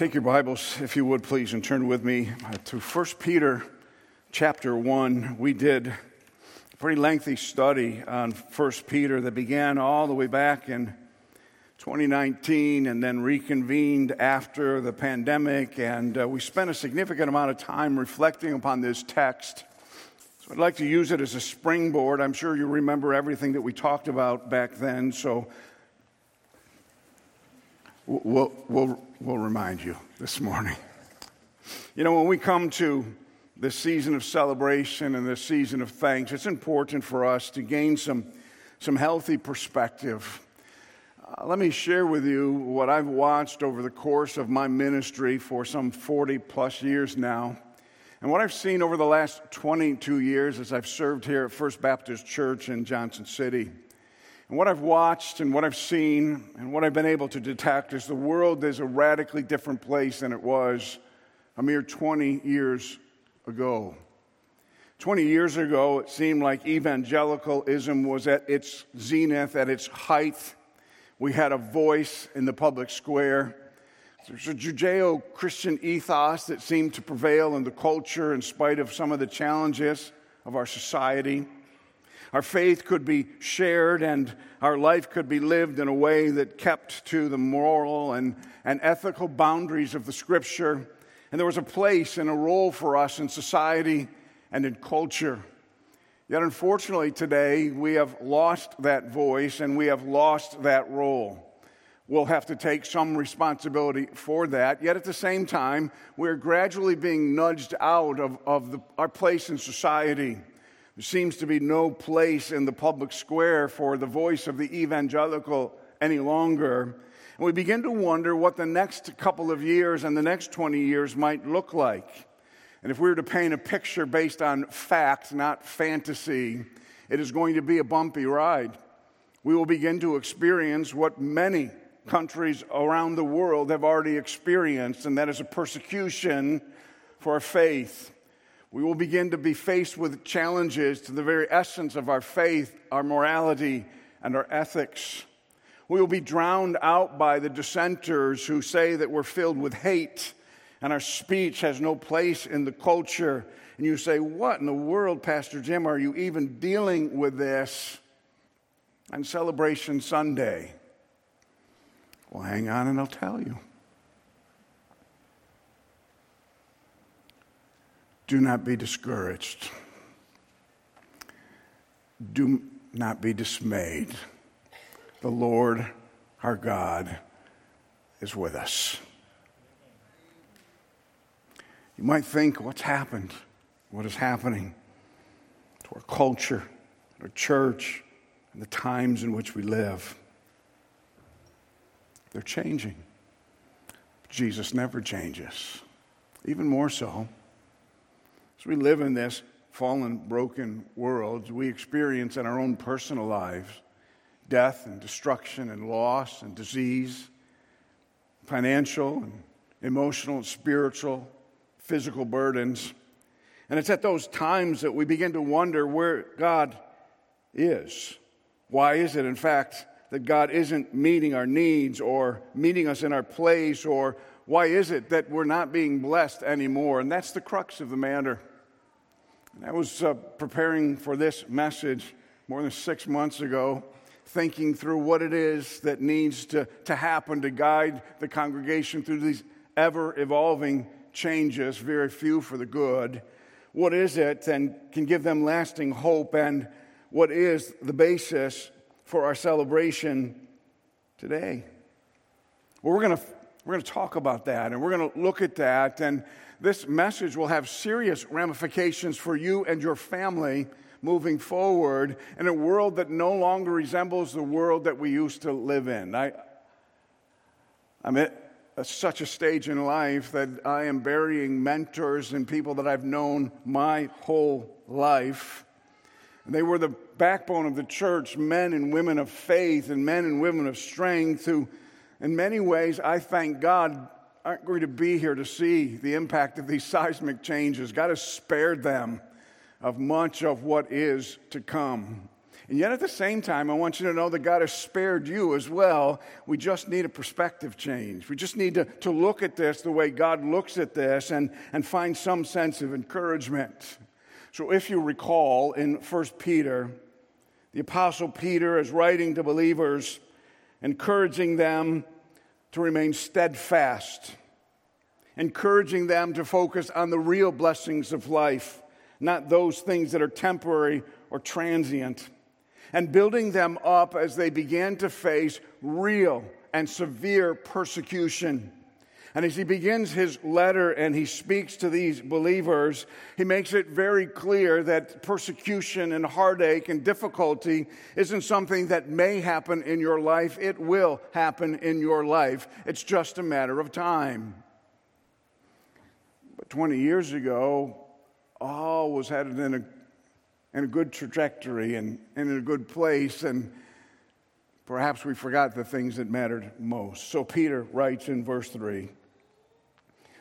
Take your Bibles, if you would, please, and turn with me to 1 Peter chapter 1. We did a pretty lengthy study on 1 Peter that began all the way back in 2019 and then reconvened after the pandemic. And uh, we spent a significant amount of time reflecting upon this text. So I'd like to use it as a springboard. I'm sure you remember everything that we talked about back then. So we'll, we'll, we'll remind you this morning. You know, when we come to this season of celebration and this season of thanks, it's important for us to gain some, some healthy perspective. Uh, let me share with you what I've watched over the course of my ministry for some 40 plus years now. And what I've seen over the last 22 years as I've served here at First Baptist Church in Johnson City. And what I've watched and what I've seen and what I've been able to detect is the world is a radically different place than it was a mere 20 years ago. 20 years ago, it seemed like evangelicalism was at its zenith, at its height. We had a voice in the public square. There's a Judeo Christian ethos that seemed to prevail in the culture in spite of some of the challenges of our society. Our faith could be shared and our life could be lived in a way that kept to the moral and, and ethical boundaries of the scripture. And there was a place and a role for us in society and in culture. Yet, unfortunately, today we have lost that voice and we have lost that role. We'll have to take some responsibility for that. Yet, at the same time, we're gradually being nudged out of, of the, our place in society. There seems to be no place in the public square for the voice of the evangelical any longer. And we begin to wonder what the next couple of years and the next 20 years might look like. And if we were to paint a picture based on fact, not fantasy, it is going to be a bumpy ride. We will begin to experience what many countries around the world have already experienced, and that is a persecution for faith we will begin to be faced with challenges to the very essence of our faith, our morality, and our ethics. We will be drowned out by the dissenters who say that we're filled with hate and our speech has no place in the culture. And you say, What in the world, Pastor Jim, are you even dealing with this on Celebration Sunday? Well, hang on and I'll tell you. Do not be discouraged. Do not be dismayed. The Lord our God is with us. You might think, what's happened? What is happening to our culture, our church, and the times in which we live? They're changing. Jesus never changes. Even more so, as we live in this fallen, broken world, we experience in our own personal lives death and destruction and loss and disease, financial and emotional and spiritual, physical burdens. And it's at those times that we begin to wonder where God is. Why is it, in fact, that God isn't meeting our needs or meeting us in our place? Or why is it that we're not being blessed anymore? And that's the crux of the matter. I was uh, preparing for this message more than six months ago, thinking through what it is that needs to, to happen to guide the congregation through these ever evolving changes, very few for the good. What is it and can give them lasting hope, and what is the basis for our celebration today? Well, we're going to we're going to talk about that and we're going to look at that. And this message will have serious ramifications for you and your family moving forward in a world that no longer resembles the world that we used to live in. I, I'm at such a stage in life that I am burying mentors and people that I've known my whole life. And they were the backbone of the church, men and women of faith and men and women of strength who in many ways, I thank God aren't going to be here to see the impact of these seismic changes. God has spared them of much of what is to come. And yet, at the same time, I want you to know that God has spared you as well. We just need a perspective change. We just need to, to look at this the way God looks at this and, and find some sense of encouragement. So, if you recall in 1 Peter, the Apostle Peter is writing to believers, encouraging them to remain steadfast, encouraging them to focus on the real blessings of life, not those things that are temporary or transient and building them up as they began to face real and severe persecution. And as he begins his letter and he speaks to these believers, he makes it very clear that persecution and heartache and difficulty isn't something that may happen in your life. It will happen in your life. It's just a matter of time. But 20 years ago, all was headed in a in a good trajectory and, and in a good place, and perhaps we forgot the things that mattered most. So Peter writes in verse 3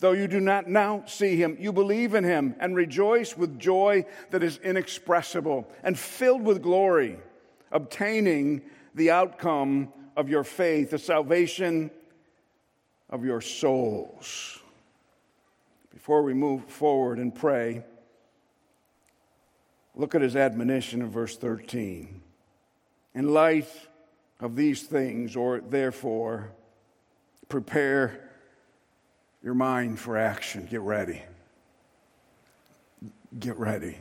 Though you do not now see him, you believe in him and rejoice with joy that is inexpressible and filled with glory, obtaining the outcome of your faith, the salvation of your souls. Before we move forward and pray, look at his admonition in verse 13. In light of these things, or therefore, prepare your mind for action. Get ready. Get ready.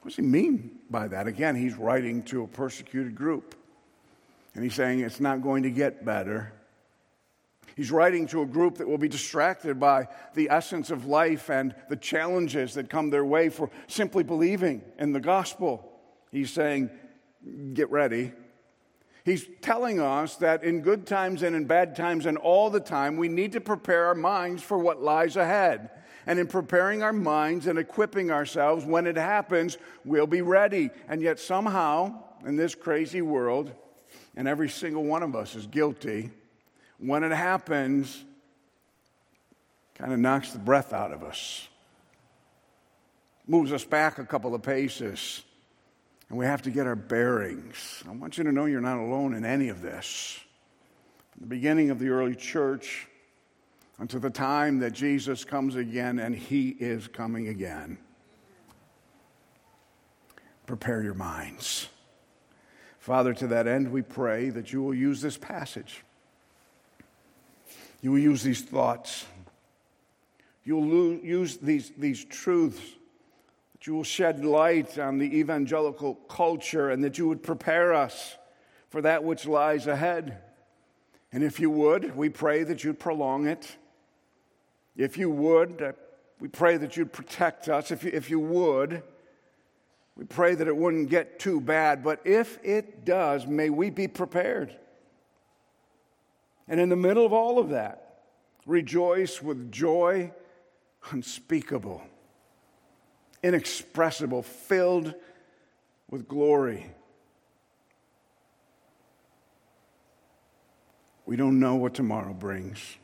What does he mean by that? Again, he's writing to a persecuted group. And he's saying it's not going to get better. He's writing to a group that will be distracted by the essence of life and the challenges that come their way for simply believing in the gospel. He's saying, get ready. He's telling us that in good times and in bad times and all the time, we need to prepare our minds for what lies ahead. And in preparing our minds and equipping ourselves, when it happens, we'll be ready. And yet, somehow, in this crazy world, and every single one of us is guilty, when it happens, kind of knocks the breath out of us, moves us back a couple of paces and we have to get our bearings. I want you to know you're not alone in any of this. From the beginning of the early church until the time that Jesus comes again, and he is coming again. Prepare your minds. Father, to that end, we pray that you will use this passage. You will use these thoughts. You'll use these, these truths that you will shed light on the evangelical culture and that you would prepare us for that which lies ahead. And if you would, we pray that you'd prolong it. If you would, uh, we pray that you'd protect us. If you, if you would, we pray that it wouldn't get too bad. But if it does, may we be prepared. And in the middle of all of that, rejoice with joy unspeakable inexpressible, filled with glory. We don't know what tomorrow brings.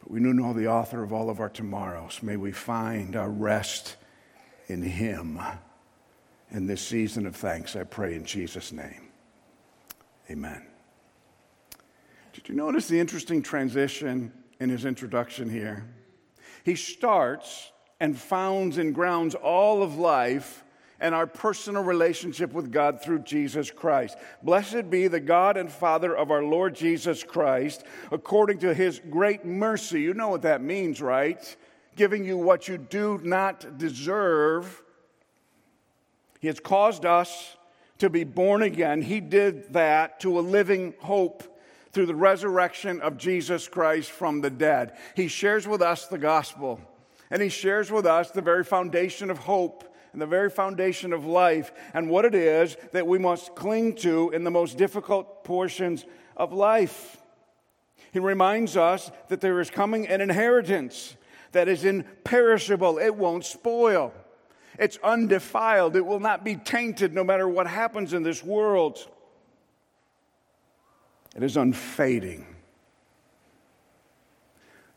But we do know the author of all of our tomorrows. May we find our rest in Him in this season of thanks, I pray in Jesus' name. Amen. Did you notice the interesting transition in his introduction here? He starts and founds and grounds all of life and our personal relationship with God through Jesus Christ. Blessed be the God and Father of our Lord Jesus Christ, according to his great mercy. You know what that means, right? Giving you what you do not deserve. He has caused us to be born again. He did that to a living hope through the resurrection of Jesus Christ from the dead. He shares with us the gospel, and He shares with us the very foundation of hope and the very foundation of life, and what it is that we must cling to in the most difficult portions of life. He reminds us that there is coming an inheritance that is imperishable, it won't spoil. It's undefiled. It will not be tainted no matter what happens in this world. It is unfading.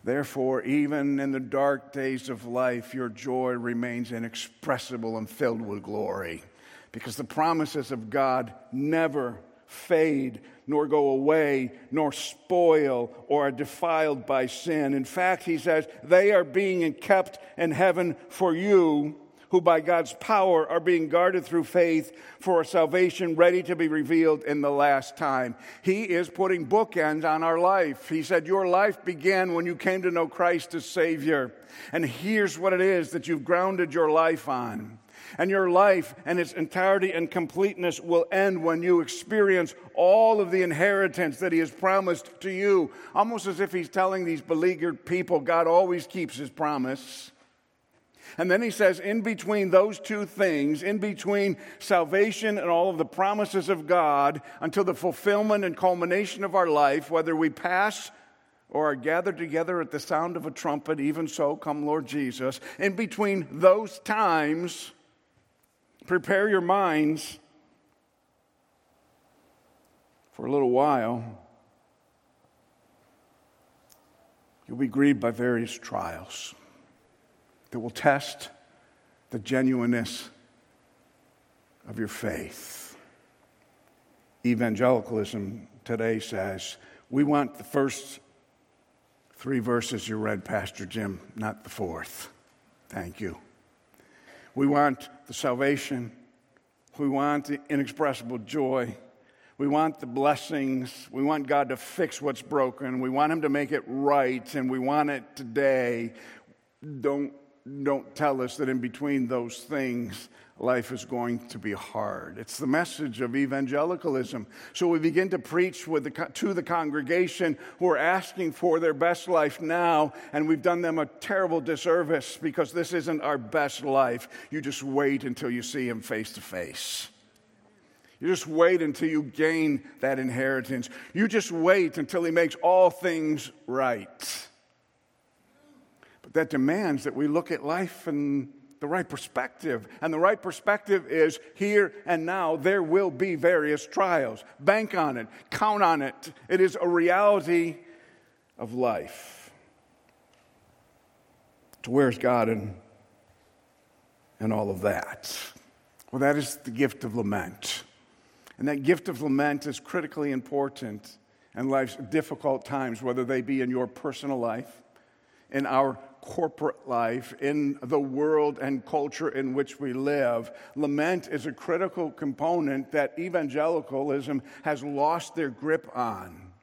Therefore, even in the dark days of life, your joy remains inexpressible and filled with glory because the promises of God never fade, nor go away, nor spoil, or are defiled by sin. In fact, he says, they are being kept in heaven for you who by God's power are being guarded through faith for a salvation ready to be revealed in the last time. He is putting bookends on our life. He said, Your life began when you came to know Christ as Savior. And here's what it is that you've grounded your life on. And your life and its entirety and completeness will end when you experience all of the inheritance that He has promised to you. Almost as if He's telling these beleaguered people, God always keeps His promise. And then he says, in between those two things, in between salvation and all of the promises of God, until the fulfillment and culmination of our life, whether we pass or are gathered together at the sound of a trumpet, even so, come Lord Jesus. In between those times, prepare your minds for a little while. You'll be grieved by various trials that will test the genuineness of your faith. Evangelicalism today says we want the first three verses you read, Pastor Jim, not the fourth. Thank you. We want the salvation. We want the inexpressible joy. We want the blessings. We want God to fix what's broken. We want Him to make it right, and we want it today. Don't don't tell us that in between those things, life is going to be hard. It's the message of evangelicalism. So we begin to preach the, to the congregation who are asking for their best life now, and we've done them a terrible disservice because this isn't our best life. You just wait until you see Him face to face. You just wait until you gain that inheritance. You just wait until He makes all things right that demands that we look at life in the right perspective. And the right perspective is here and now, there will be various trials. Bank on it, count on it. It is a reality of life. To where's God in, in all of that? Well, that is the gift of lament. And that gift of lament is critically important in life's difficult times, whether they be in your personal life, in our corporate life, in the world and culture in which we live. Lament is a critical component that evangelicalism has lost their grip on.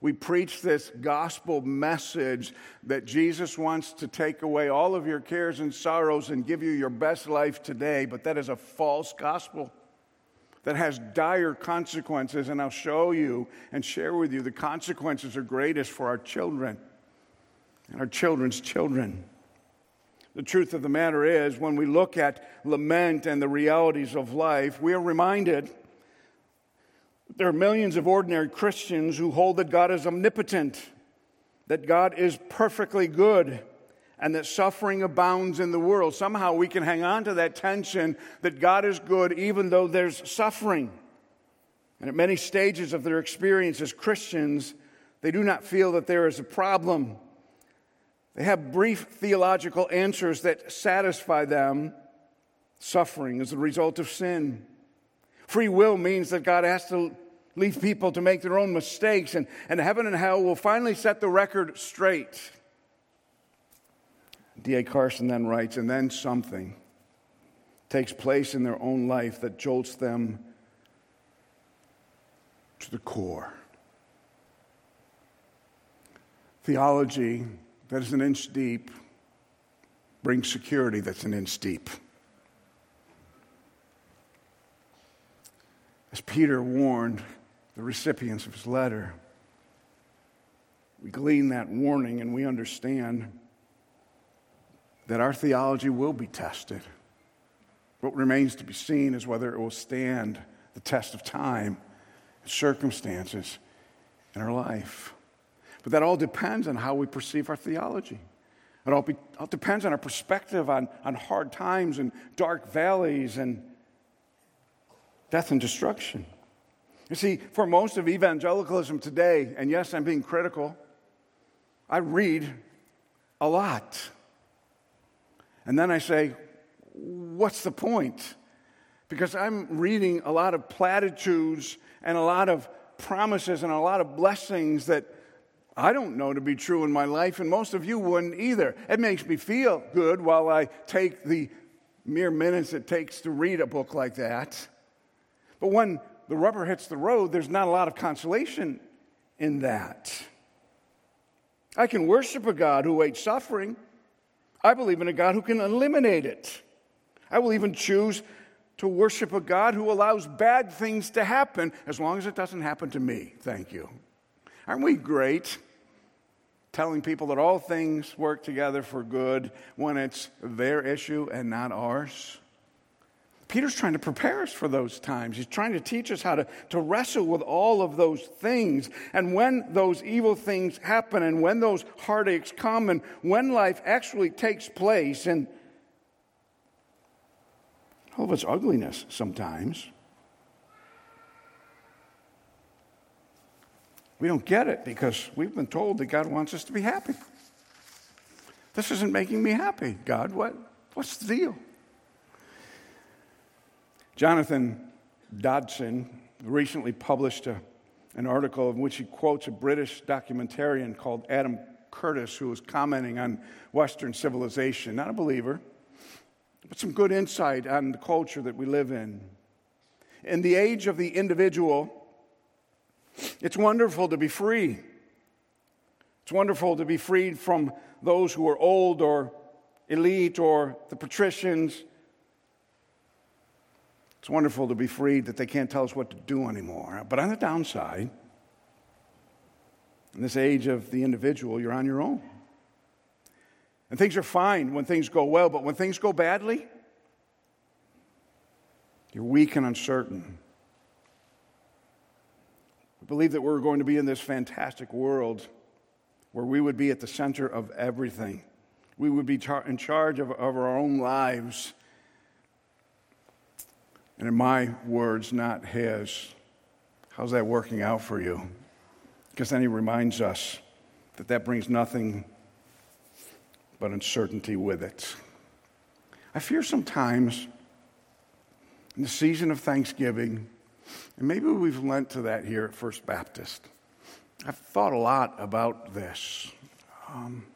We preach this gospel message that Jesus wants to take away all of your cares and sorrows and give you your best life today, but that is a false gospel that has dire consequences, and I'll show you and share with you the consequences are greatest for our children and our children's children. The truth of the matter is, when we look at lament and the realities of life, we are reminded that there are millions of ordinary Christians who hold that God is omnipotent, that God is perfectly good, and that suffering abounds in the world. Somehow we can hang on to that tension that God is good even though there's suffering. And at many stages of their experience as Christians, they do not feel that there is a problem. They have brief theological answers that satisfy them. Suffering is the result of sin. Free will means that God has to leave people to make their own mistakes, and, and heaven and hell will finally set the record straight. D.A. Carson then writes, and then something takes place in their own life that jolts them to the core. Theology that is an inch deep brings security that's an inch deep. As Peter warned the recipients of his letter, we glean that warning and we understand that our theology will be tested. What remains to be seen is whether it will stand the test of time and circumstances in our life. But that all depends on how we perceive our theology. It all, be, all depends on our perspective on, on hard times and dark valleys and death and destruction. You see, for most of evangelicalism today, and yes, I'm being critical, I read a lot. And then I say, what's the point? Because I'm reading a lot of platitudes and a lot of promises and a lot of blessings that I don't know to be true in my life, and most of you wouldn't either. It makes me feel good while I take the mere minutes it takes to read a book like that. But when the rubber hits the road, there's not a lot of consolation in that. I can worship a God who hates suffering. I believe in a God who can eliminate it. I will even choose to worship a God who allows bad things to happen as long as it doesn't happen to me. Thank you. Aren't we great? Telling people that all things work together for good when it's their issue and not ours. Peter's trying to prepare us for those times. He's trying to teach us how to, to wrestle with all of those things. And when those evil things happen, and when those heartaches come, and when life actually takes place, and all of its ugliness sometimes, We don't get it because we've been told that God wants us to be happy. This isn't making me happy, God. What, what's the deal? Jonathan Dodson recently published a, an article in which he quotes a British documentarian called Adam Curtis, who was commenting on Western civilization. Not a believer, but some good insight on the culture that we live in. In the age of the individual, it's wonderful to be free. It's wonderful to be freed from those who are old or elite or the patricians. It's wonderful to be freed that they can't tell us what to do anymore. But on the downside, in this age of the individual, you're on your own. And things are fine when things go well, but when things go badly, you're weak and uncertain. Believe that we're going to be in this fantastic world where we would be at the center of everything. We would be in charge of, of our own lives. And in my words, not his. How's that working out for you? Because then he reminds us that that brings nothing but uncertainty with it. I fear sometimes in the season of Thanksgiving, and maybe we've lent to that here at First Baptist. I've thought a lot about this. Um,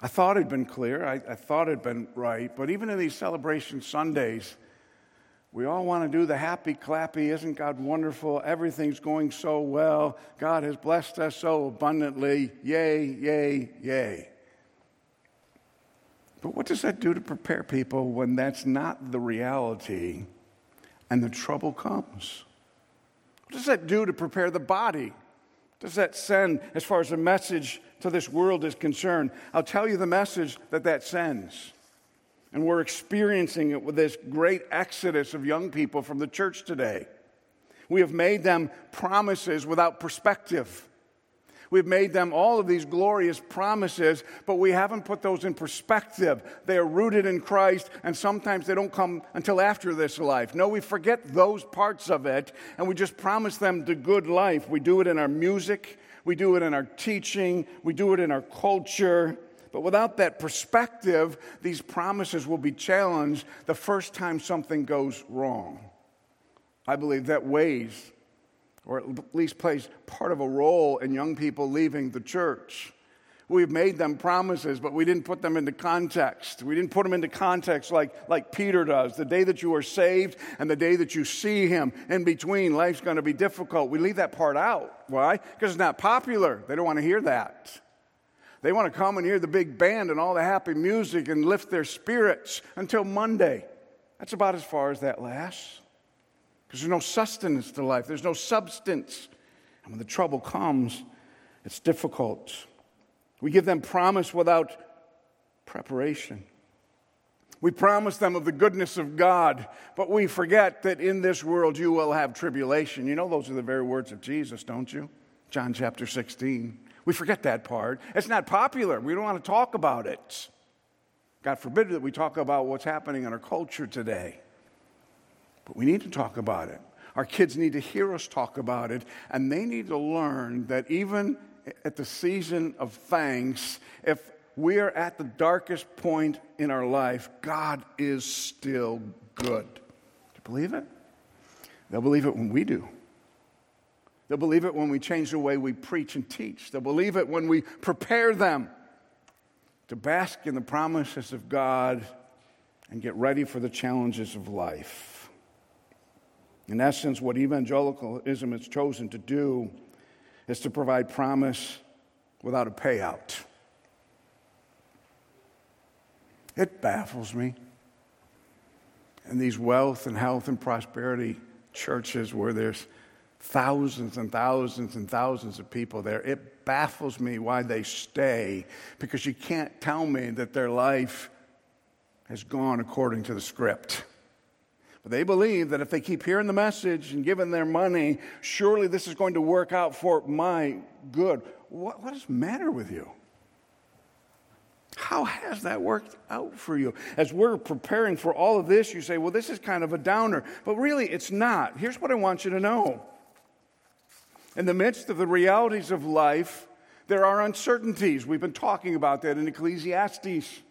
I thought it'd been clear, I, I thought it'd been right, but even in these celebration Sundays, we all want to do the happy, clappy, isn't God wonderful? Everything's going so well. God has blessed us so abundantly. Yay, yay, yay. But what does that do to prepare people when that's not the reality and the trouble comes? Does that do to prepare the body? Does that send as far as the message to this world is concerned? I'll tell you the message that that sends. And we're experiencing it with this great exodus of young people from the church today. We have made them promises without perspective. We've made them all of these glorious promises, but we haven't put those in perspective. They are rooted in Christ, and sometimes they don't come until after this life. No, we forget those parts of it, and we just promise them the good life. We do it in our music, we do it in our teaching, we do it in our culture. But without that perspective, these promises will be challenged the first time something goes wrong. I believe that weighs or at least plays part of a role in young people leaving the church. We've made them promises, but we didn't put them into context. We didn't put them into context like, like Peter does. The day that you are saved and the day that you see him in between, life's going to be difficult. We leave that part out. Why? Because it's not popular. They don't want to hear that. They want to come and hear the big band and all the happy music and lift their spirits until Monday. That's about as far as that lasts. Because there's no sustenance to life, there's no substance. And when the trouble comes, it's difficult. We give them promise without preparation. We promise them of the goodness of God, but we forget that in this world you will have tribulation. You know, those are the very words of Jesus, don't you? John chapter 16. We forget that part. It's not popular. We don't want to talk about it. God forbid that we talk about what's happening in our culture today. But we need to talk about it. Our kids need to hear us talk about it, and they need to learn that even at the season of thanks, if we are at the darkest point in our life, God is still good. Do you believe it? They'll believe it when we do. They'll believe it when we change the way we preach and teach. They'll believe it when we prepare them to bask in the promises of God and get ready for the challenges of life. In essence, what evangelicalism has chosen to do is to provide promise without a payout. It baffles me. And these wealth and health and prosperity churches where there's thousands and thousands and thousands of people there, it baffles me why they stay because you can't tell me that their life has gone according to the script. But they believe that if they keep hearing the message and giving their money, surely this is going to work out for my good. What, what does matter with you? How has that worked out for you? As we're preparing for all of this, you say, well, this is kind of a downer. But really, it's not. Here's what I want you to know. In the midst of the realities of life, there are uncertainties. We've been talking about that in Ecclesiastes.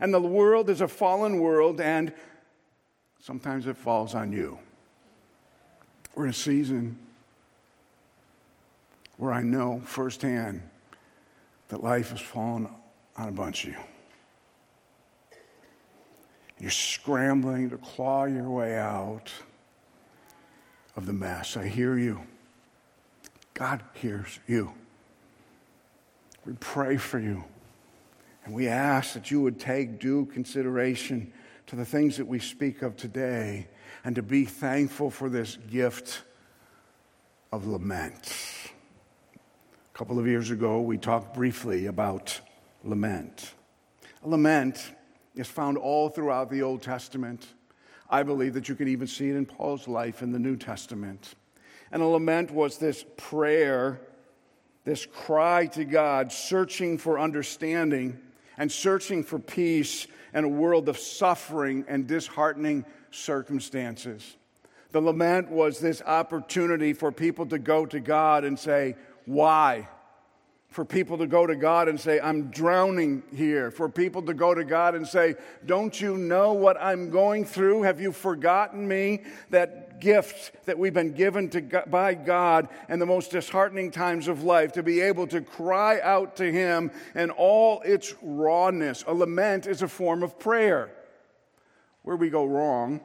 And the world is a fallen world, and sometimes it falls on you. We're in a season where I know firsthand that life has fallen on a bunch of you. You're scrambling to claw your way out of the mess. I hear you. God hears you. We pray for you. And we ask that you would take due consideration to the things that we speak of today and to be thankful for this gift of lament. A couple of years ago, we talked briefly about lament. Lament is found all throughout the Old Testament. I believe that you can even see it in Paul's life in the New Testament. And a lament was this prayer, this cry to God, searching for understanding and searching for peace in a world of suffering and disheartening circumstances. The lament was this opportunity for people to go to God and say, Why? For people to go to God and say, I'm drowning here. For people to go to God and say, Don't you know what I'm going through? Have you forgotten me? That gift that we've been given to, by God in the most disheartening times of life to be able to cry out to Him in all its rawness. A lament is a form of prayer. Where we go wrong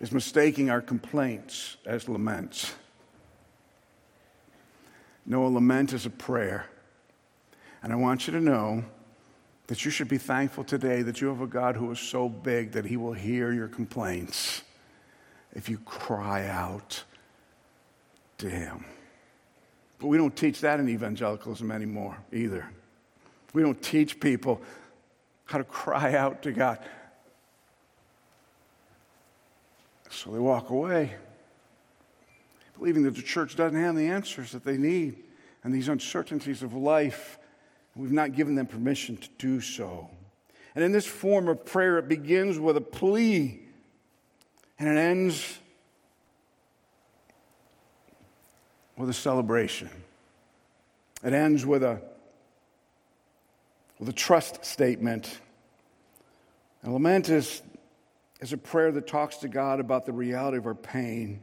is mistaking our complaints as laments. No, a lament is a prayer. And I want you to know that you should be thankful today that you have a God who is so big that he will hear your complaints if you cry out to him. But we don't teach that in evangelicalism anymore either. We don't teach people how to cry out to God. So they walk away, believing that the church doesn't have the answers that they need and these uncertainties of life We've not given them permission to do so. And in this form of prayer, it begins with a plea and it ends with a celebration. It ends with a, with a trust statement. And lament is, is a prayer that talks to God about the reality of our pain.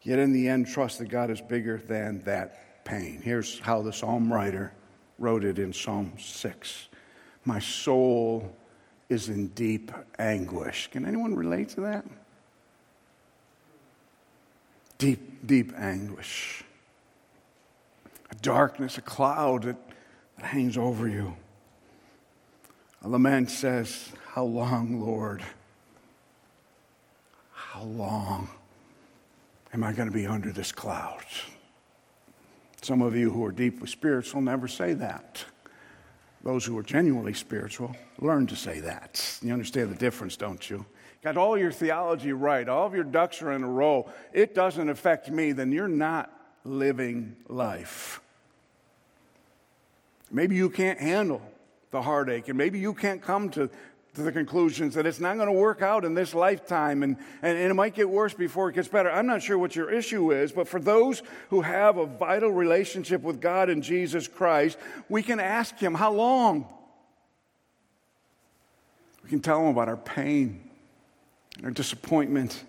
Yet in the end, trust that God is bigger than that pain. Here's how the psalm writer wrote it in Psalm 6 My soul is in deep anguish. Can anyone relate to that? Deep, deep anguish. A darkness, a cloud that, that hangs over you. A lament says, How long, Lord? How long am I going to be under this cloud? Some of you who are deeply spiritual never say that. Those who are genuinely spiritual learn to say that. You understand the difference, don't you? Got all your theology right, all of your ducks are in a row. It doesn't affect me, then you're not living life. Maybe you can't handle the heartache, and maybe you can't come to to the conclusions that it's not going to work out in this lifetime and, and, and, it might get worse before it gets better. I'm not sure what your issue is, but for those who have a vital relationship with God and Jesus Christ, we can ask Him, How long? We can tell Him about our pain, and our disappointment,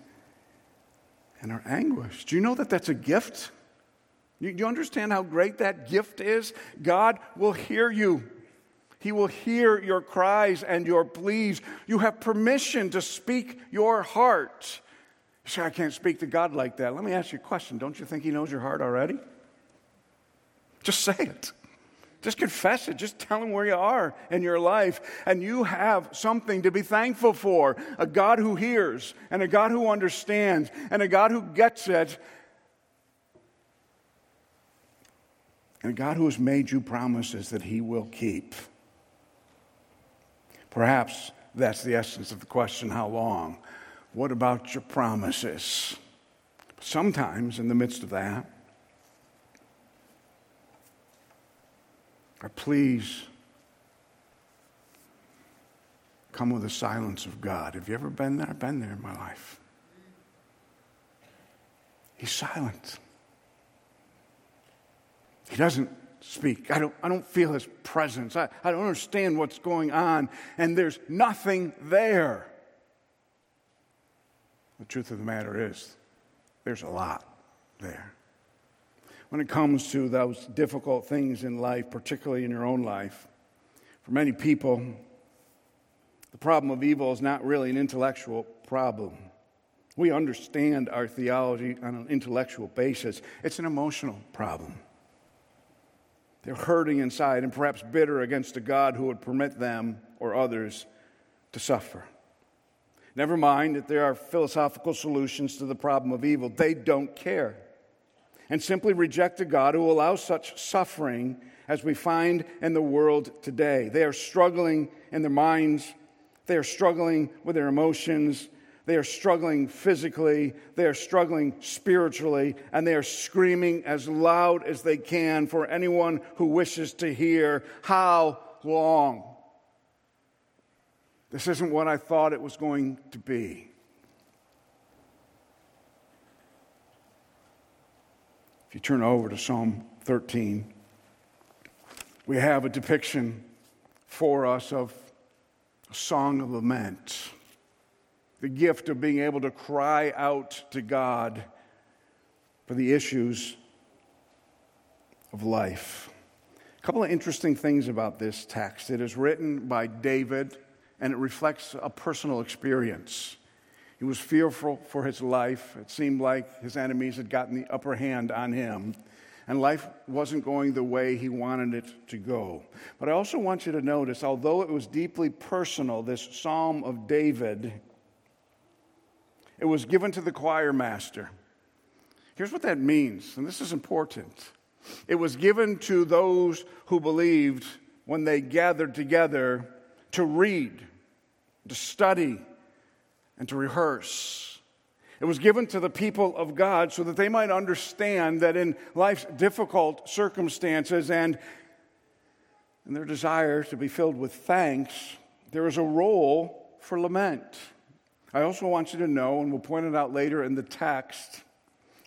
and our anguish. Do you know that that's a gift? Do you understand how great that gift is? God will hear you. He will hear your cries and your pleas. You have permission to speak your heart. You say, I can't speak to God like that. Let me ask you a question. Don't you think He knows your heart already? Just say it. Just confess it. Just tell Him where you are in your life. And you have something to be thankful for a God who hears, and a God who understands, and a God who gets it. And a God who has made you promises that He will keep. Perhaps that's the essence of the question how long? What about your promises? Sometimes, in the midst of that, or please come with the silence of God. Have you ever been there? I've been there in my life. He's silent. He doesn't speak. I don't, I don't feel his presence. I, I don't understand what's going on, and there's nothing there. The truth of the matter is, there's a lot there. When it comes to those difficult things in life, particularly in your own life, for many people, the problem of evil is not really an intellectual problem. We understand our theology on an intellectual basis, it's an emotional problem. They're hurting inside and perhaps bitter against a God who would permit them or others to suffer. Never mind that there are philosophical solutions to the problem of evil. They don't care and simply reject a God who allows such suffering as we find in the world today. They are struggling in their minds, they are struggling with their emotions, they are struggling physically, they are struggling spiritually, and they are screaming as loud as they can for anyone who wishes to hear, How long? This isn't what I thought it was going to be. If you turn over to Psalm 13, we have a depiction for us of a song of lament the gift of being able to cry out to God for the issues of life. A couple of interesting things about this text. It is written by David and it reflects a personal experience. He was fearful for his life. It seemed like his enemies had gotten the upper hand on him, and life wasn't going the way he wanted it to go. But I also want you to notice, although it was deeply personal, this Psalm of David it was given to the choir master. Here's what that means, and this is important. It was given to those who believed when they gathered together to read, to study, and to rehearse. It was given to the people of God so that they might understand that in life's difficult circumstances and in their desire to be filled with thanks, there is a role for lament. I also want you to know, and we'll point it out later in the text,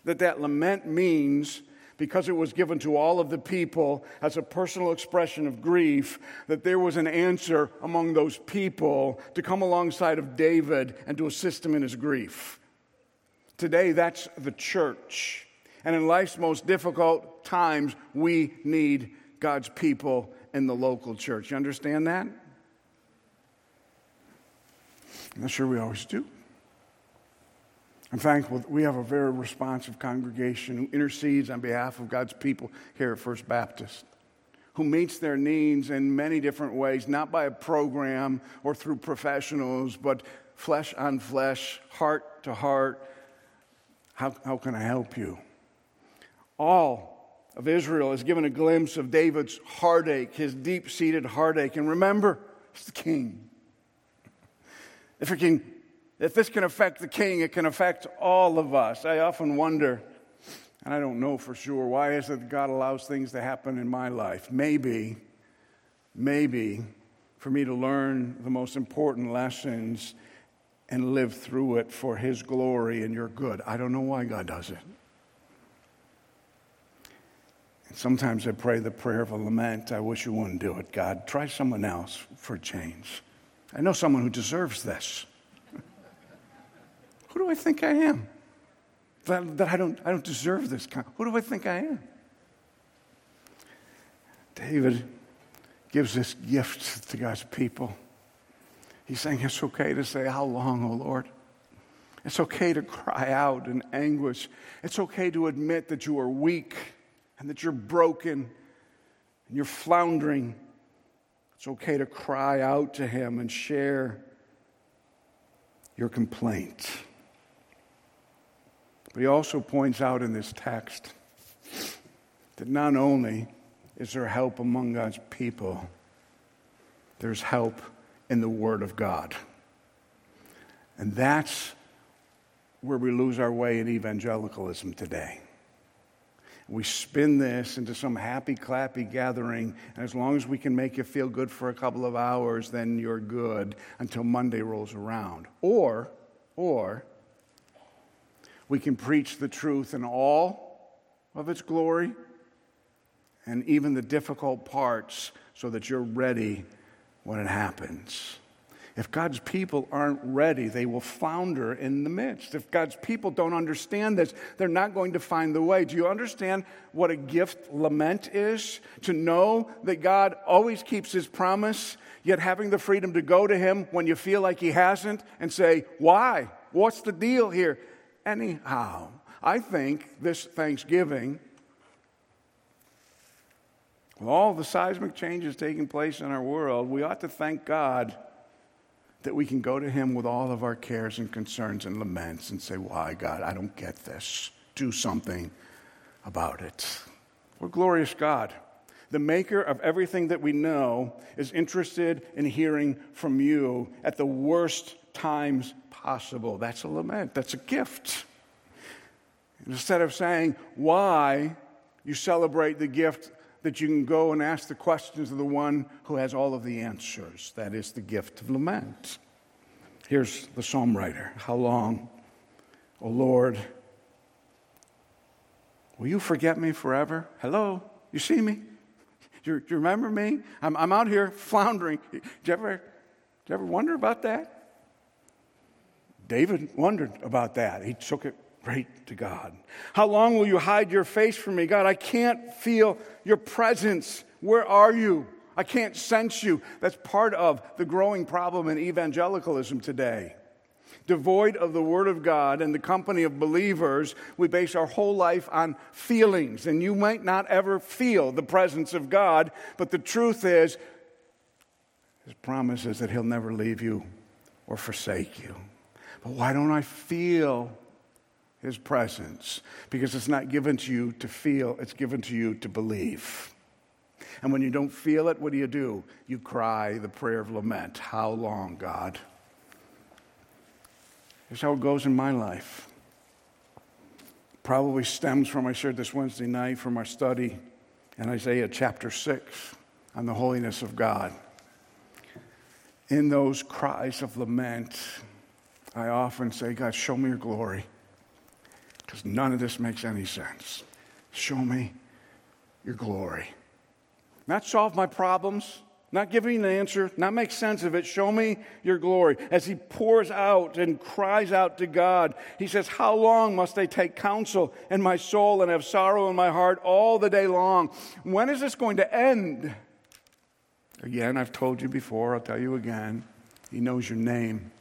that that lament means because it was given to all of the people as a personal expression of grief, that there was an answer among those people to come alongside of David and to assist him in his grief. Today, that's the church. And in life's most difficult times, we need God's people in the local church. You understand that? I'm not sure we always do. I'm thankful we have a very responsive congregation who intercedes on behalf of God's people here at First Baptist, who meets their needs in many different ways, not by a program or through professionals, but flesh on flesh, heart to heart. How, how can I help you? All of Israel is given a glimpse of David's heartache, his deep seated heartache. And remember, he's the king. If, it can, if this can affect the king, it can affect all of us. I often wonder, and I don't know for sure, why is it God allows things to happen in my life? Maybe, maybe for me to learn the most important lessons and live through it for His glory and your good. I don't know why God does it. And sometimes I pray the prayer of a lament. I wish you wouldn't do it, God. Try someone else for change. I know someone who deserves this. who do I think I am? That, that I, don't, I don't deserve this. Kind. Who do I think I am? David gives this gift to God's people. He's saying it's okay to say, How long, O Lord? It's okay to cry out in anguish. It's okay to admit that you are weak and that you're broken and you're floundering it's okay to cry out to Him and share your complaint. But he also points out in this text that not only is there help among God's people, there's help in the Word of God. And that's where we lose our way in evangelicalism today. We spin this into some happy, clappy gathering, and as long as we can make you feel good for a couple of hours, then you're good until Monday rolls around. Or, or, we can preach the truth in all of its glory and even the difficult parts so that you're ready when it happens. If God's people aren't ready, they will founder in the midst. If God's people don't understand this, they're not going to find the way. Do you understand what a gift lament is? To know that God always keeps his promise, yet having the freedom to go to him when you feel like he hasn't and say, Why? What's the deal here? Anyhow, I think this Thanksgiving, with all the seismic changes taking place in our world, we ought to thank God that we can go to Him with all of our cares and concerns and laments and say, Why, God, I don't get this. Do something about it. We're glorious God. The maker of everything that we know is interested in hearing from you at the worst times possible. That's a lament, that's a gift. Instead of saying why, you celebrate the gift that you can go and ask the questions of the one who has all of the answers. That is the gift of lament. Here's the psalm writer How long, O Lord, will you forget me forever? Hello? You see me? Do you, remember me? I'm, I'm out here floundering. Did you, ever, did you ever wonder about that? David wondered about that. He took it Great to God. How long will you hide your face from me? God, I can't feel your presence. Where are you? I can't sense you. That's part of the growing problem in evangelicalism today. Devoid of the Word of God and the company of believers, we base our whole life on feelings. And you might not ever feel the presence of God, but the truth is, His promise is that He'll never leave you or forsake you. But why don't I feel his presence because it's not given to you to feel, it's given to you to believe. And when you don't feel it, what do you do? You cry the prayer of lament. How long, God? Here's how it goes in my life. Probably stems from, I shared this Wednesday night, from our study in Isaiah chapter 6 on the holiness of God. In those cries of lament, I often say, God, show me your glory none of this makes any sense. Show me your glory. Not solve my problems, not give me an answer, not make sense of it. Show me your glory. As he pours out and cries out to God, he says, How long must I take counsel in my soul and have sorrow in my heart all the day long? When is this going to end? Again, I've told you before, I'll tell you again. He knows your name,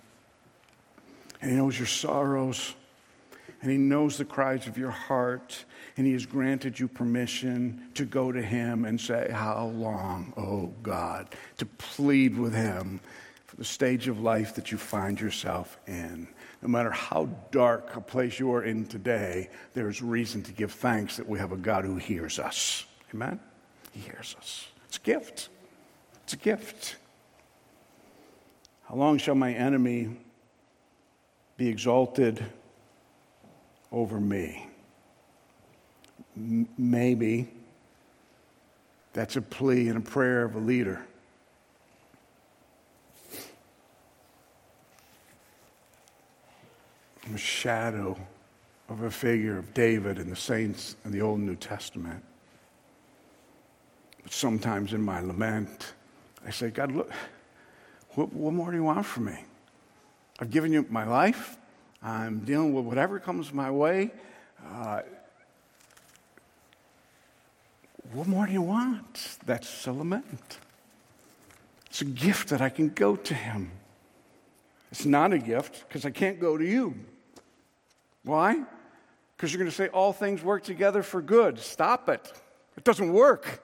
and He knows your sorrows, and He knows the cries of your heart, and He has granted you permission to go to Him and say, How long, oh God, to plead with Him for the stage of life that you find yourself in. No matter how dark a place you are in today, there is reason to give thanks that we have a God who hears us. Amen? He hears us. It's a gift. It's a gift. How long shall my enemy be exalted over me? M- maybe that's a plea and a prayer of a leader. a shadow of a figure of David and the saints in the Old and New Testament. But sometimes in my lament, I say, God, look, what, what more do you want from me? I've given you my life. I'm dealing with whatever comes my way. Uh, what more do you want? That's a lament. It's a gift that I can go to Him. It's not a gift because I can't go to you. Why? Because you're going to say all things work together for good. Stop it. It doesn't work.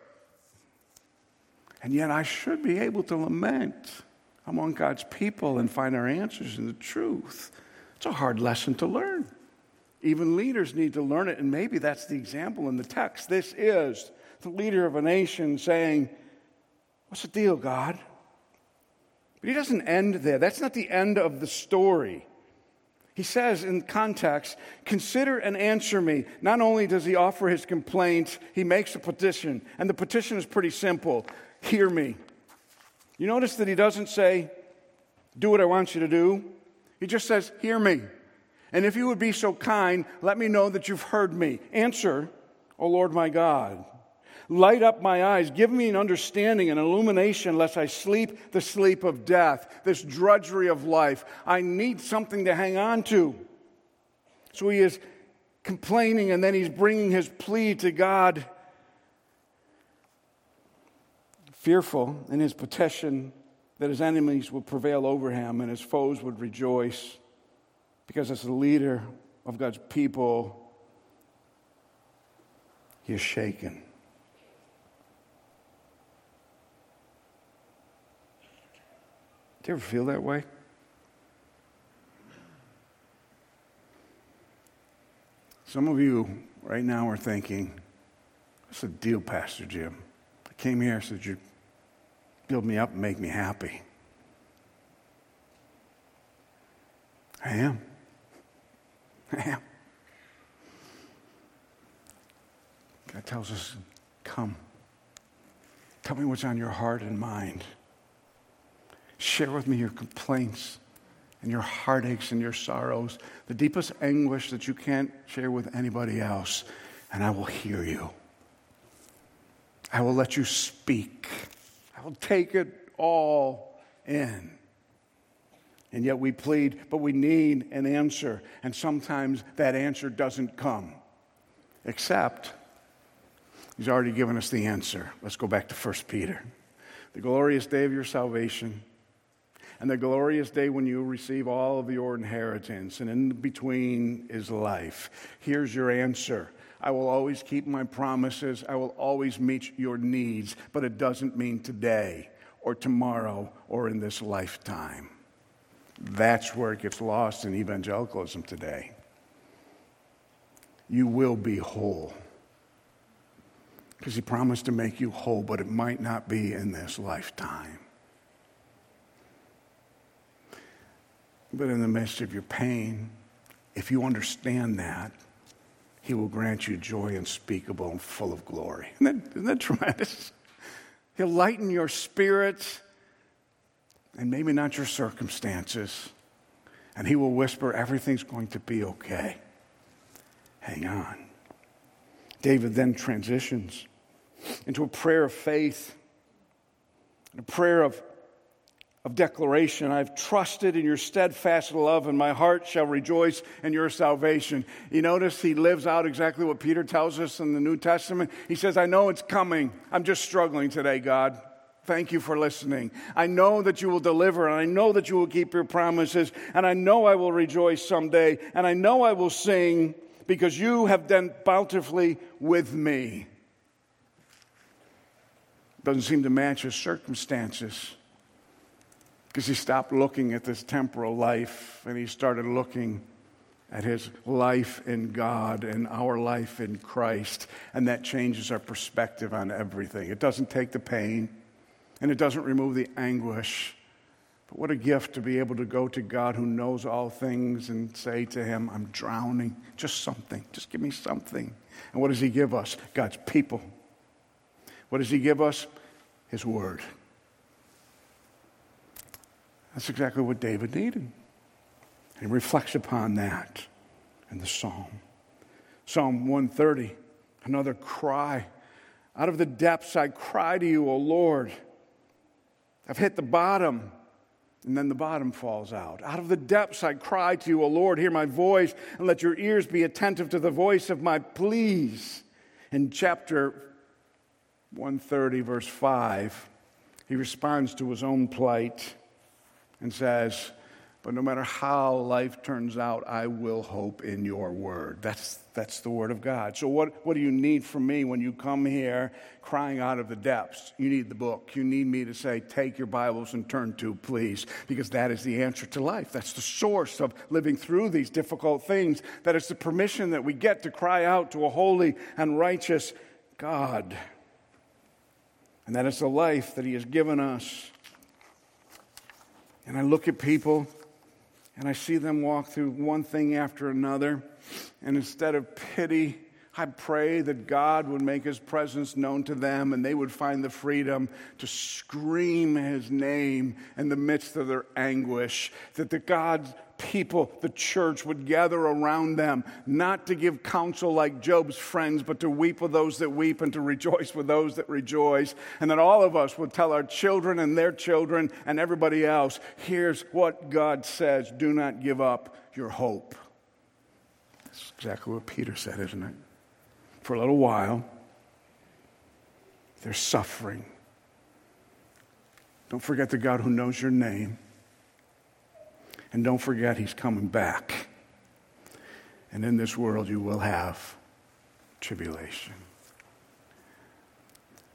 And yet I should be able to lament among God's people and find our answers in the truth. It's a hard lesson to learn. Even leaders need to learn it, and maybe that's the example in the text. This is the leader of a nation saying, What's the deal, God? But he doesn't end there. That's not the end of the story. He says in context, consider and answer me. Not only does he offer his complaint, he makes a petition. And the petition is pretty simple hear me. You notice that he doesn't say, do what I want you to do. He just says, hear me. And if you would be so kind, let me know that you've heard me. Answer, O Lord my God. Light up my eyes. Give me an understanding, an illumination, lest I sleep the sleep of death, this drudgery of life. I need something to hang on to. So he is complaining and then he's bringing his plea to God fearful in his petition that his enemies would prevail over him and his foes would rejoice because as the leader of God's people, he is shaken. Do you ever feel that way? Some of you right now are thinking, what's the deal, Pastor Jim? I came here I said, you build me up and make me happy. I am. I am. God tells us, come. Tell me what's on your heart and mind. Share with me your complaints and your heartaches and your sorrows, the deepest anguish that you can't share with anybody else, and I will hear you. I will let you speak. I will take it all in. And yet we plead, but we need an answer. And sometimes that answer doesn't come. Except, he's already given us the answer. Let's go back to 1 Peter. The glorious day of your salvation, and the glorious day when you receive all of your inheritance, and in between is life. Here's your answer I will always keep my promises. I will always meet your needs, but it doesn't mean today or tomorrow or in this lifetime. That's where it gets lost in evangelicalism today. You will be whole. Because he promised to make you whole, but it might not be in this lifetime. But in the midst of your pain, if you understand that, he will grant you joy unspeakable and full of glory. Isn't that, isn't that tremendous? He'll lighten your spirit and maybe not your circumstances. And He will whisper, everything's going to be okay. Hang on. David then transitions into a prayer of faith. a prayer of, of declaration. I've trusted in your steadfast love, and my heart shall rejoice in your salvation. You notice he lives out exactly what Peter tells us in the New Testament. He says, I know it's coming. I'm just struggling today, God. Thank you for listening. I know that you will deliver, and I know that you will keep your promises, and I know I will rejoice someday, and I know I will sing because you have done bountifully with me. Doesn't seem to match his circumstances because he stopped looking at this temporal life and he started looking at his life in God and our life in Christ. And that changes our perspective on everything. It doesn't take the pain and it doesn't remove the anguish. But what a gift to be able to go to God who knows all things and say to him, I'm drowning. Just something. Just give me something. And what does he give us? God's people. What does he give us? His word. That's exactly what David needed. He reflects upon that in the psalm. Psalm 130, another cry. Out of the depths I cry to you, O Lord. I've hit the bottom. And then the bottom falls out. Out of the depths I cry to you, O Lord, hear my voice, and let your ears be attentive to the voice of my pleas. In chapter 130, verse 5, he responds to his own plight and says, But no matter how life turns out, I will hope in your word. That's, that's the word of God. So, what, what do you need from me when you come here crying out of the depths? You need the book. You need me to say, Take your Bibles and turn to, please, because that is the answer to life. That's the source of living through these difficult things. That is the permission that we get to cry out to a holy and righteous God. And that is the life that He has given us. And I look at people and I see them walk through one thing after another. And instead of pity, I pray that God would make his presence known to them and they would find the freedom to scream his name in the midst of their anguish. That the God's people, the church, would gather around them, not to give counsel like Job's friends, but to weep with those that weep and to rejoice with those that rejoice. And that all of us would tell our children and their children and everybody else here's what God says do not give up your hope. That's exactly what Peter said, isn't it? for a little while. they're suffering. Don't forget the God who knows your name. And don't forget He's coming back. And in this world, you will have tribulation.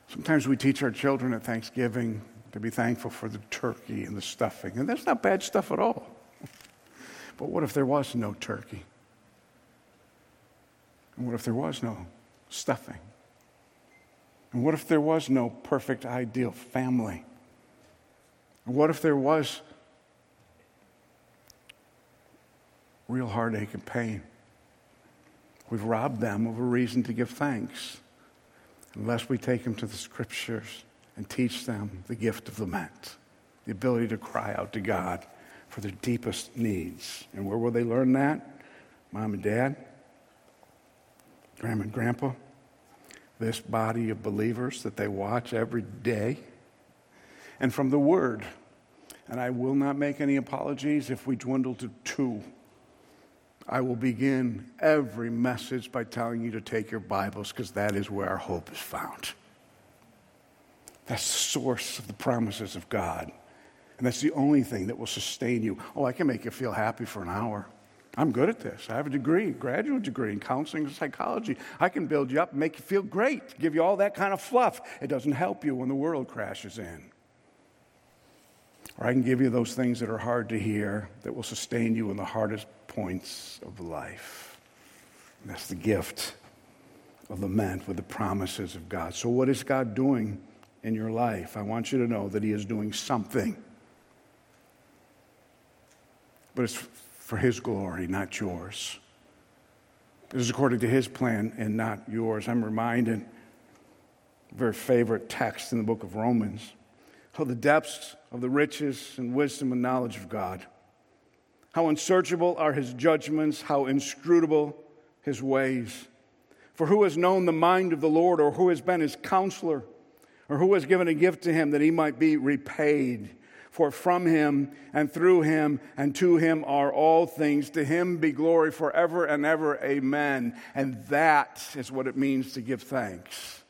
Sometimes we teach our children at Thanksgiving to be thankful for the turkey and the stuffing. And that's not bad stuff at all. But what if there was no turkey? And what if there was no stuffing? And what if there was no perfect, ideal family? And what if there was real heartache and pain? We've robbed them of a reason to give thanks unless we take them to the scriptures and teach them the gift of lament, the ability to cry out to God for their deepest needs. And where will they learn that? Mom and dad? Grandma and grandpa? this body of believers that they watch every day and from the Word. And I will not make any apologies if we dwindle to two. I will begin every message by telling you to take your Bibles because that is where our hope is found. That's the source of the promises of God. And that's the only thing that will sustain you. Oh, I can make you feel happy for an hour. I'm good at this. I have a degree, graduate degree in counseling and psychology. I can build you up, make you feel great, give you all that kind of fluff. It doesn't help you when the world crashes in. Or I can give you those things that are hard to hear that will sustain you in the hardest points of life. And that's the gift of lament with the promises of God. So, what is God doing in your life? I want you to know that He is doing something. But it's for His glory, not yours. This is according to His plan and not yours. I'm reminded, very favorite text in the book of Romans, how the depths of the riches and wisdom and knowledge of God. How unsearchable are His judgments, how inscrutable His ways. For who has known the mind of the Lord, or who has been His counselor? Or who has given a gift to him that he might be repaid? For from him and through him and to him are all things. To him be glory forever and ever. Amen. And that is what it means to give thanks.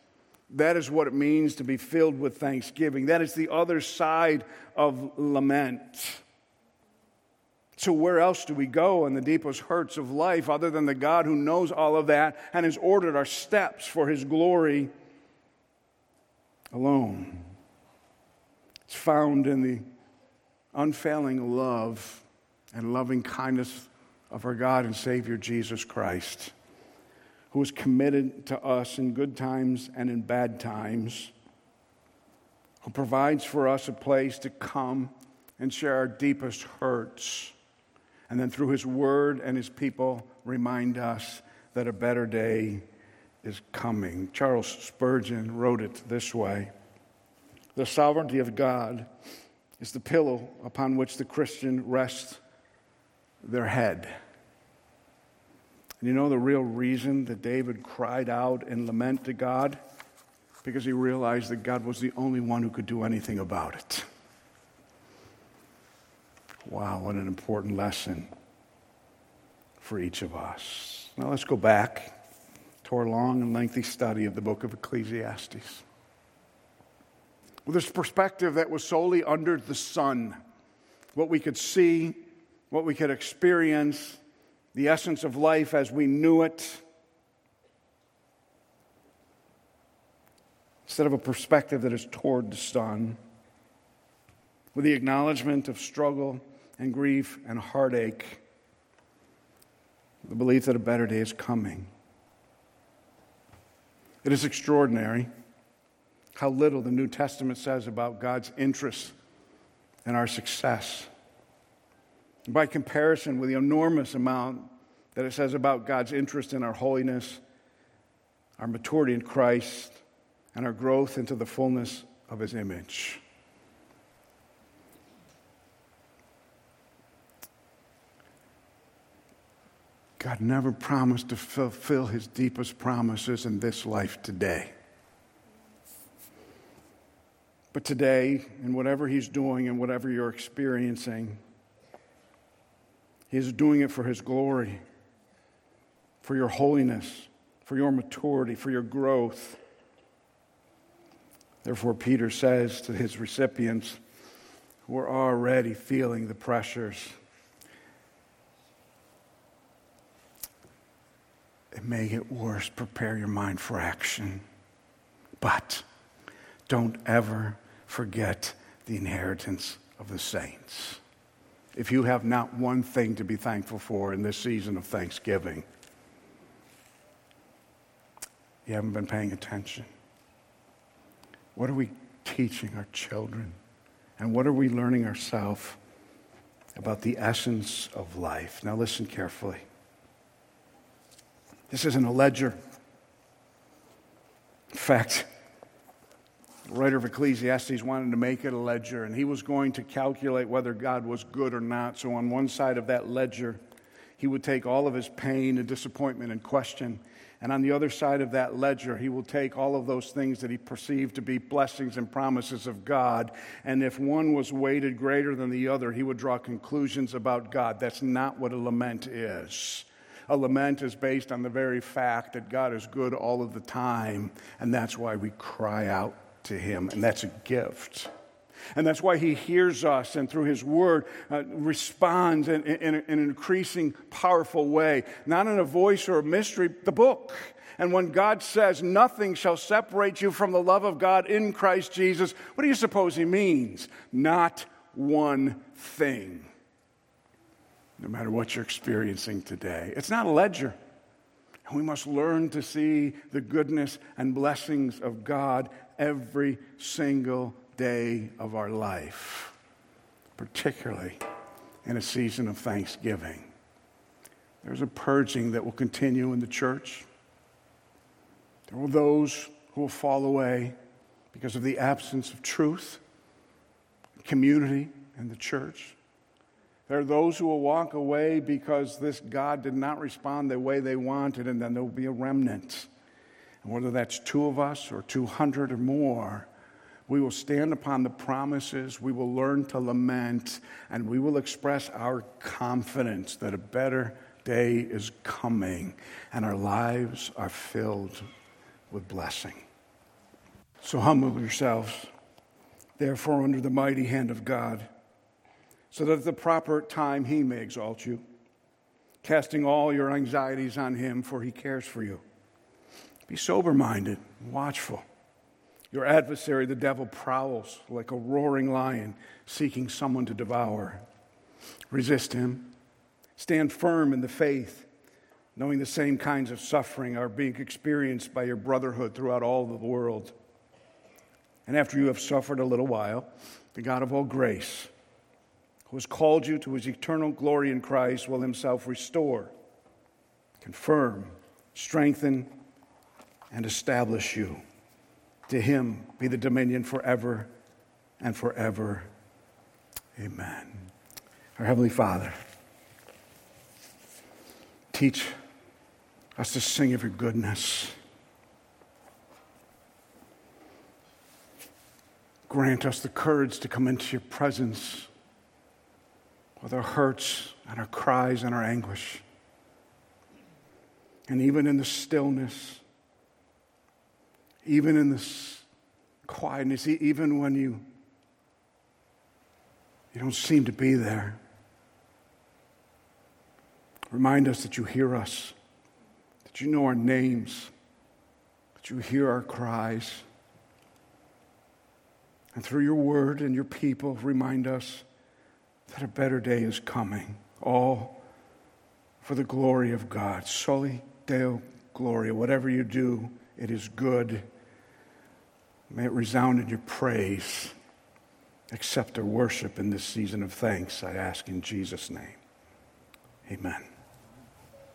That is what it means to be filled with thanksgiving. That is the other side of lament. So, where else do we go in the deepest hurts of life other than the God who knows all of that and has ordered our steps for his glory alone? It's found in the unfailing love and loving kindness of our God and Savior Jesus Christ, who is committed to us in good times and in bad times, who provides for us a place to come and share our deepest hurts, and then through His Word and His people, remind us that a better day is coming. Charles Spurgeon wrote it this way The sovereignty of God is the pillow upon which the Christian rests their head. And you know the real reason that David cried out in lament to God? Because he realized that God was the only one who could do anything about it. Wow, what an important lesson for each of us. Now let's go back to our long and lengthy study of the book of Ecclesiastes with this perspective that was solely under the sun, what we could see, what we could experience, the essence of life as we knew it. Instead of a perspective that is toward the sun, with the acknowledgement of struggle and grief and heartache, the belief that a better day is coming. It is extraordinary how little the New Testament says about God's interest in our success. By comparison with the enormous amount that it says about God's interest in our holiness, our maturity in Christ, and our growth into the fullness of His image. God never promised to fulfill His deepest promises in this life today. But today, in whatever He's doing and whatever you're experiencing, He's doing it for His glory, for your holiness, for your maturity, for your growth. Therefore, Peter says to his recipients who are already feeling the pressures, it may get worse. Prepare your mind for action. But don't ever forget the inheritance of the saints. If you have not one thing to be thankful for in this season of Thanksgiving, you haven't been paying attention. What are we teaching our children? And what are we learning ourselves about the essence of life? Now, listen carefully. This isn't a ledger. In fact, writer of Ecclesiastes wanted to make it a ledger, and he was going to calculate whether God was good or not. So, on one side of that ledger, he would take all of his pain and disappointment and question. And on the other side of that ledger, he will take all of those things that he perceived to be blessings and promises of God. And if one was weighted greater than the other, he would draw conclusions about God. That's not what a lament is. A lament is based on the very fact that God is good all of the time, and that's why we cry out to Him, and that's a gift. And that's why He hears us and through His Word uh, responds in, in, in an increasing, powerful way, not in a voice or a mystery, the book. And when God says, Nothing shall separate you from the love of God in Christ Jesus, what do you suppose He means? Not one thing. No matter what you're experiencing today, it's not a ledger. And we must learn to see the goodness and blessings of God every single day of our life, particularly in a season of Thanksgiving. There's a purging that will continue in the church. There will those who will fall away because of the absence of truth, community, and the church. There are those who will walk away because this God did not respond the way they wanted, and then there will be a remnant and whether that's two of us or 200 or more, We will stand upon the promises, we will learn to lament, and we will express our confidence that a better day is coming and our lives are filled with blessing. So humble yourselves, therefore, under the mighty hand of God, so that at the proper time he may exalt you, casting all your anxieties on him, for he cares for you. Be sober minded, watchful. Your adversary, the devil, prowls like a roaring lion seeking someone to devour. Resist him. Stand firm in the faith, knowing the same kinds of suffering are being experienced by your brotherhood throughout all the world. And after you have suffered a little while, the God of all grace, who has called you to his eternal glory in Christ, will himself restore, confirm, strengthen, and establish you. To him be the dominion forever and forever. Amen. Our Heavenly Father, teach us to sing of your goodness. Grant us the courage to come into your presence with our hurts and our cries and our anguish. And even in the stillness, even in this quietness, even when you, you don't seem to be there. Remind us that you hear us, that you know our names, that you hear our cries. And through your word and your people, remind us that a better day is coming, all for the glory of God. Soli Deo Gloria. Whatever you do, it is good. May it resound in your praise. Accept our worship in this season of thanks, I ask in Jesus' name. Amen.